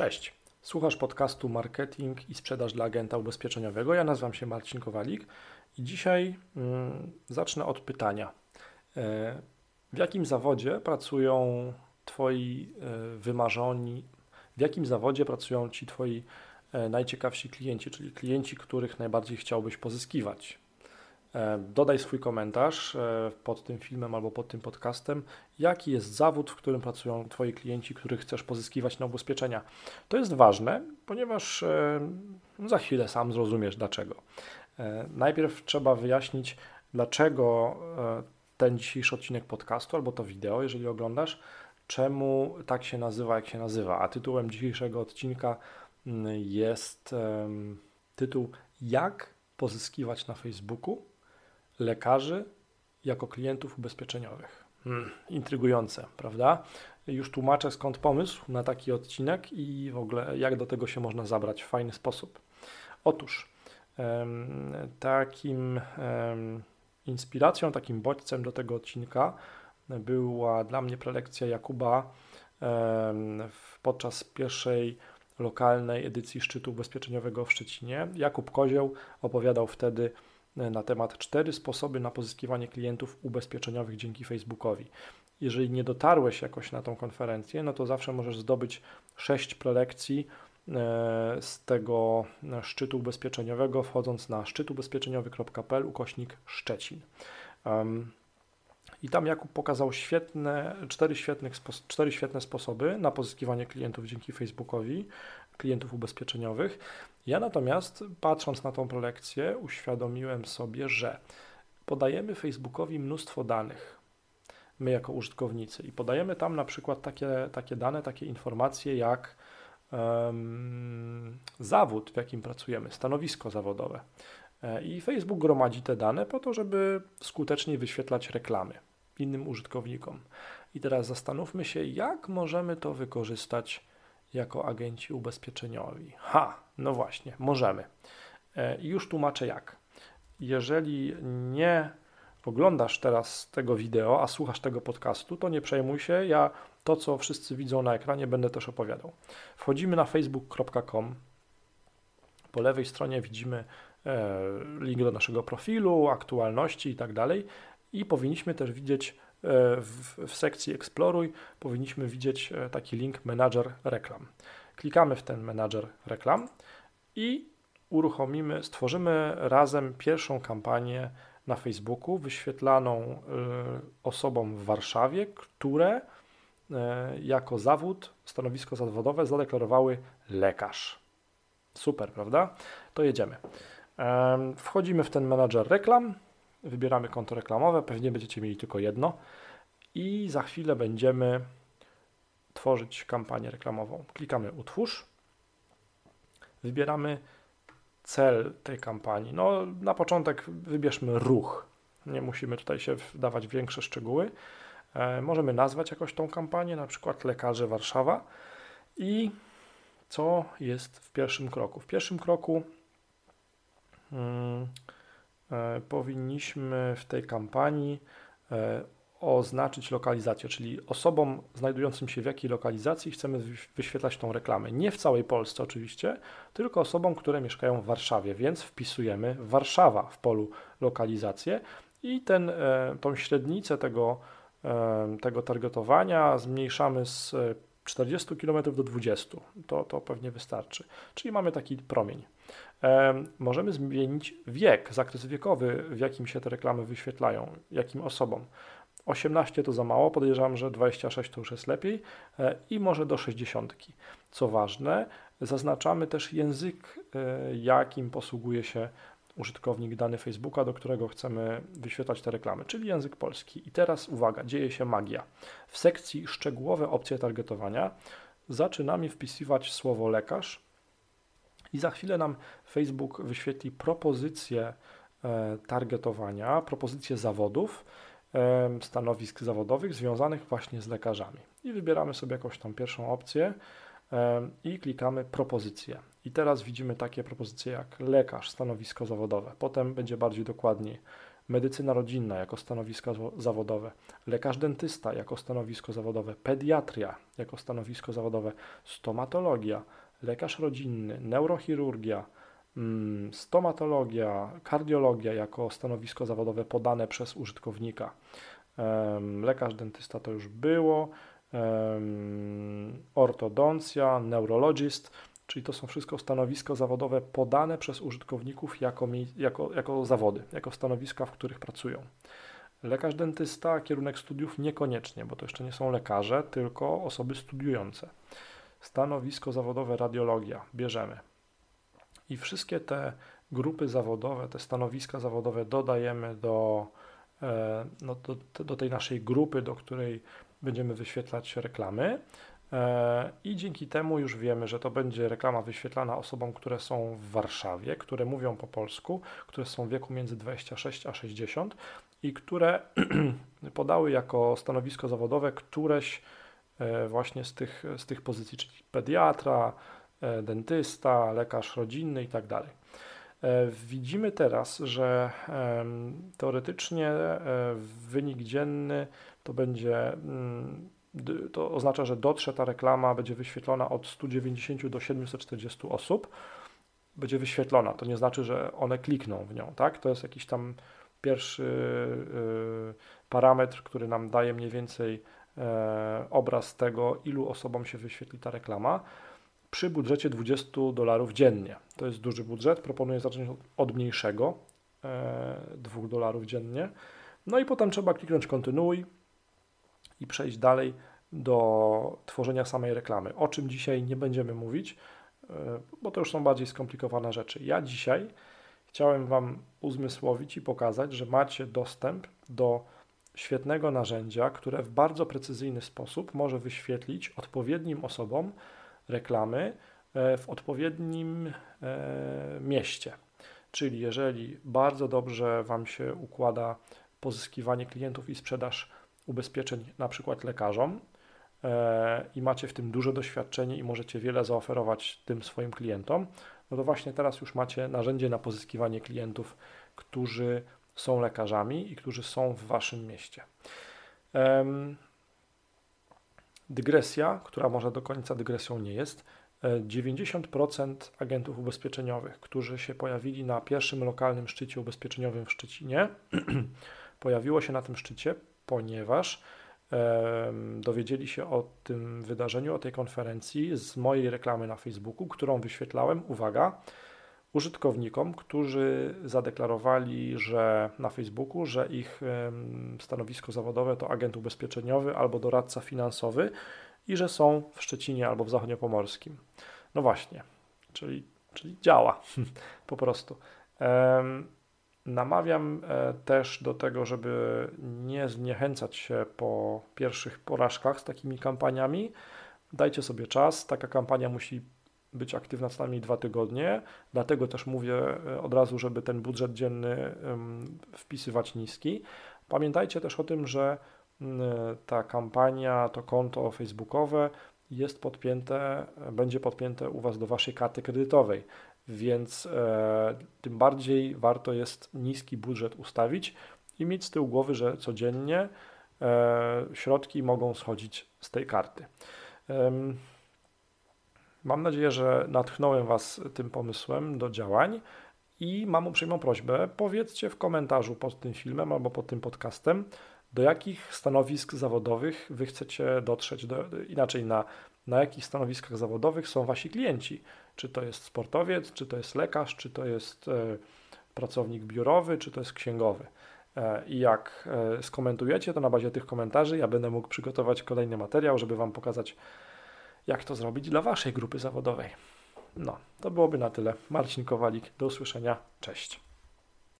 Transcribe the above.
Cześć. Słuchasz podcastu Marketing i Sprzedaż dla Agenta Ubezpieczeniowego. Ja nazywam się Marcin Kowalik i dzisiaj mm, zacznę od pytania. E, w jakim zawodzie pracują Twoi e, wymarzoni, w jakim zawodzie pracują Ci Twoi e, najciekawsi klienci, czyli klienci, których najbardziej chciałbyś pozyskiwać? E, dodaj swój komentarz e, pod tym filmem albo pod tym podcastem, jaki jest zawód, w którym pracują Twoi klienci, których chcesz pozyskiwać na ubezpieczenia. To jest ważne, ponieważ e, za chwilę sam zrozumiesz dlaczego. Najpierw trzeba wyjaśnić, dlaczego ten dzisiejszy odcinek podcastu albo to wideo, jeżeli oglądasz, czemu tak się nazywa, jak się nazywa. A tytułem dzisiejszego odcinka mm, jest tytuł Jak pozyskiwać na Facebooku lekarzy jako klientów ubezpieczeniowych. Hmm, intrygujące, prawda? Już tłumaczę skąd pomysł na taki odcinek i w ogóle jak do tego się można zabrać w fajny sposób. Otóż takim inspiracją, takim bodźcem do tego odcinka była dla mnie prelekcja Jakuba podczas pierwszej lokalnej edycji szczytu ubezpieczeniowego w Szczecinie. Jakub Kozioł opowiadał wtedy na temat cztery sposoby na pozyskiwanie klientów ubezpieczeniowych dzięki Facebookowi. Jeżeli nie dotarłeś jakoś na tą konferencję, no to zawsze możesz zdobyć sześć prelekcji e, z tego szczytu ubezpieczeniowego, wchodząc na szczytubezpieczeniowy.pl ukośnik Szczecin. I tam Jakub pokazał świetne, cztery, świetnych, cztery świetne sposoby na pozyskiwanie klientów dzięki Facebookowi, klientów ubezpieczeniowych. Ja natomiast, patrząc na tą prelekcję, uświadomiłem sobie, że podajemy Facebookowi mnóstwo danych, my jako użytkownicy, i podajemy tam na przykład takie, takie dane, takie informacje jak um, zawód, w jakim pracujemy, stanowisko zawodowe. E, I Facebook gromadzi te dane po to, żeby skutecznie wyświetlać reklamy innym użytkownikom. I teraz zastanówmy się, jak możemy to wykorzystać jako agenci ubezpieczeniowi. Ha, no właśnie, możemy. E, już tłumaczę jak. Jeżeli nie oglądasz teraz tego wideo, a słuchasz tego podcastu, to nie przejmuj się. Ja to, co wszyscy widzą na ekranie, będę też opowiadał. Wchodzimy na facebook.com. Po lewej stronie widzimy e, link do naszego profilu, aktualności i tak dalej. I powinniśmy też widzieć e, w, w sekcji Exploruj, powinniśmy widzieć taki link Manager Reklam. Klikamy w ten Manager Reklam i uruchomimy, stworzymy razem pierwszą kampanię na Facebooku wyświetlaną y, osobom w Warszawie, które jako zawód, stanowisko zawodowe zadeklarowały lekarz. Super, prawda? To jedziemy. Wchodzimy w ten menadżer reklam, wybieramy konto reklamowe, pewnie będziecie mieli tylko jedno i za chwilę będziemy tworzyć kampanię reklamową. Klikamy utwórz, wybieramy cel tej kampanii. No, na początek wybierzmy ruch. Nie musimy tutaj się wdawać w większe szczegóły. E, możemy nazwać jakoś tą kampanię, na przykład Lekarze Warszawa. I co jest w pierwszym kroku? W pierwszym kroku hmm, powinniśmy w tej kampanii e, oznaczyć lokalizację, czyli osobom znajdującym się w jakiej lokalizacji chcemy wyświetlać tą reklamę. Nie w całej Polsce oczywiście, tylko osobom, które mieszkają w Warszawie, więc wpisujemy Warszawa w polu lokalizację i ten, e, tą średnicę tego, e, tego targetowania zmniejszamy z 40 km do 20. To, to pewnie wystarczy. Czyli mamy taki promień. E, możemy zmienić wiek, zakres wiekowy, w jakim się te reklamy wyświetlają, jakim osobom. 18 to za mało, podejrzewam, że 26 to już jest lepiej e, i może do 60. Co ważne, zaznaczamy też język, e, jakim posługuje się użytkownik dany Facebooka, do którego chcemy wyświetlać te reklamy, czyli język polski. I teraz uwaga, dzieje się magia. W sekcji szczegółowe opcje targetowania zaczynamy wpisywać słowo lekarz i za chwilę nam Facebook wyświetli propozycję e, targetowania, propozycję zawodów, stanowisk zawodowych związanych właśnie z lekarzami. I wybieramy sobie jakąś tam pierwszą opcję i klikamy propozycje. I teraz widzimy takie propozycje jak lekarz, stanowisko zawodowe. Potem będzie bardziej dokładnie medycyna rodzinna jako stanowisko zawodowe, lekarz dentysta jako stanowisko zawodowe, pediatria jako stanowisko zawodowe, stomatologia, lekarz rodzinny, neurochirurgia, mm, stomatologia, kardiologia jako stanowisko zawodowe podane przez użytkownika. Lekarz dentysta to już było, ortodoncja, neurologist, czyli to są wszystko stanowiska zawodowe podane przez użytkowników jako, jako, jako zawody, jako stanowiska, w których pracują. Lekarz dentysta, kierunek studiów niekoniecznie, bo to jeszcze nie są lekarze, tylko osoby studiujące. Stanowisko zawodowe radiologia bierzemy. I wszystkie te grupy zawodowe, te stanowiska zawodowe dodajemy do, e, no, do, do tej naszej grupy, do której będziemy wyświetlać reklamy. E, I dzięki temu już wiemy, że to będzie reklama wyświetlana osobom, które są w Warszawie, które mówią po polsku, które są w wieku między 26 a 60 i które podały jako stanowisko zawodowe któreś e, właśnie z tych, z tych pozycji, czyli pediatra, e, dentysta, lekarz rodzinny i tak. Widzimy teraz, że teoretycznie wynik dzienny to będzie mm, to oznacza, że dotrze ta reklama, będzie wyświetlona od 190 do 740 osób. Będzie wyświetlona, to nie znaczy, że one klikną w nią, tak? To jest jakiś tam pierwszy yy, parametr, który nam daje mniej więcej yy, obraz tego, ilu osobom się wyświetli ta reklama przy budżecie 20 dolarów dziennie. To jest duży budżet, proponuję zacząć od mniejszego, 2 yy, dolarów dziennie. No i potem trzeba kliknąć kontynuuj, i przejść dalej do tworzenia samej reklamy. O czym dzisiaj nie będziemy mówić, e, bo to już są bardziej skomplikowane rzeczy. Ja dzisiaj chciałem Wam uzmysłowić i pokazać, że macie dostęp do świetnego narzędzia, które w bardzo precyzyjny sposób może wyświetlić odpowiednim osobom reklamy e, w odpowiednim e, mieście. Czyli jeżeli bardzo dobrze Wam się układa pozyskiwanie klientów i sprzedaż ubezpieczeń na przykład lekarzom e, i macie w tym duże doświadczenie i możecie wiele zaoferować tym swoim klientom, no to właśnie teraz już macie narzędzie na pozyskiwanie klientów, którzy są lekarzami i którzy są w waszym mieście. Dygresja, która może do końca dygresją nie jest. 90% e, agentów ubezpieczeniowych, którzy się pojawili na pierwszym lokalnym szczycie ubezpieczeniowym w Szczecinie, pojawiło się na tym szczycie ponieważ dowiedzieli się o tym wydarzeniu, o tej konferencji z mojej reklamy na Facebooku, którą wyświetlałem, uwaga, użytkownikom, którzy zadeklarowali, że na Facebooku, że ich stanowisko zawodowe to agent ubezpieczeniowy albo doradca finansowy i że są w Szczecinie albo w Zachodniopomorskim. No właśnie, czyli, czyli działa po prostu. Namawiam e, też do tego, żeby nie zniechęcać się po pierwszych porażkach z takimi kampaniami. Dajcie sobie czas. Taka kampania musi być aktywna co najmniej dwa tygodnie. Dlatego też mówię e, od razu, żeby ten budżet dzienny wpisywać niski. Pamiętajcie też o tym, że ta kampania, to konto facebookowe jest podpięte, będzie podpięte u Was do Waszej karty kredytowej więc e, tym bardziej warto jest niski budżet ustawić i mieć z tyłu głowy, że codziennie e, środki mogą schodzić z tej karty. E, mam nadzieję, że natchnąłem Was tym pomysłem do działań i mam uprzejmą prośbę, powiedzcie w komentarzu pod tym filmem albo pod tym podcastem, do jakich stanowisk zawodowych Wy chcecie dotrzeć, do, inaczej na, na jakich stanowiskach zawodowych są Wasi klienci czy to jest sportowiec, czy to jest lekarz, czy to jest e, pracownik biurowy, czy to jest księgowy. E, I jak e, skomentujecie, to na bazie tych komentarzy ja będę mógł przygotować kolejny materiał, żeby Wam pokazać, jak to zrobić dla Waszej grupy zawodowej. No, to byłoby na tyle. Marcin Kowalik, do usłyszenia. Cześć.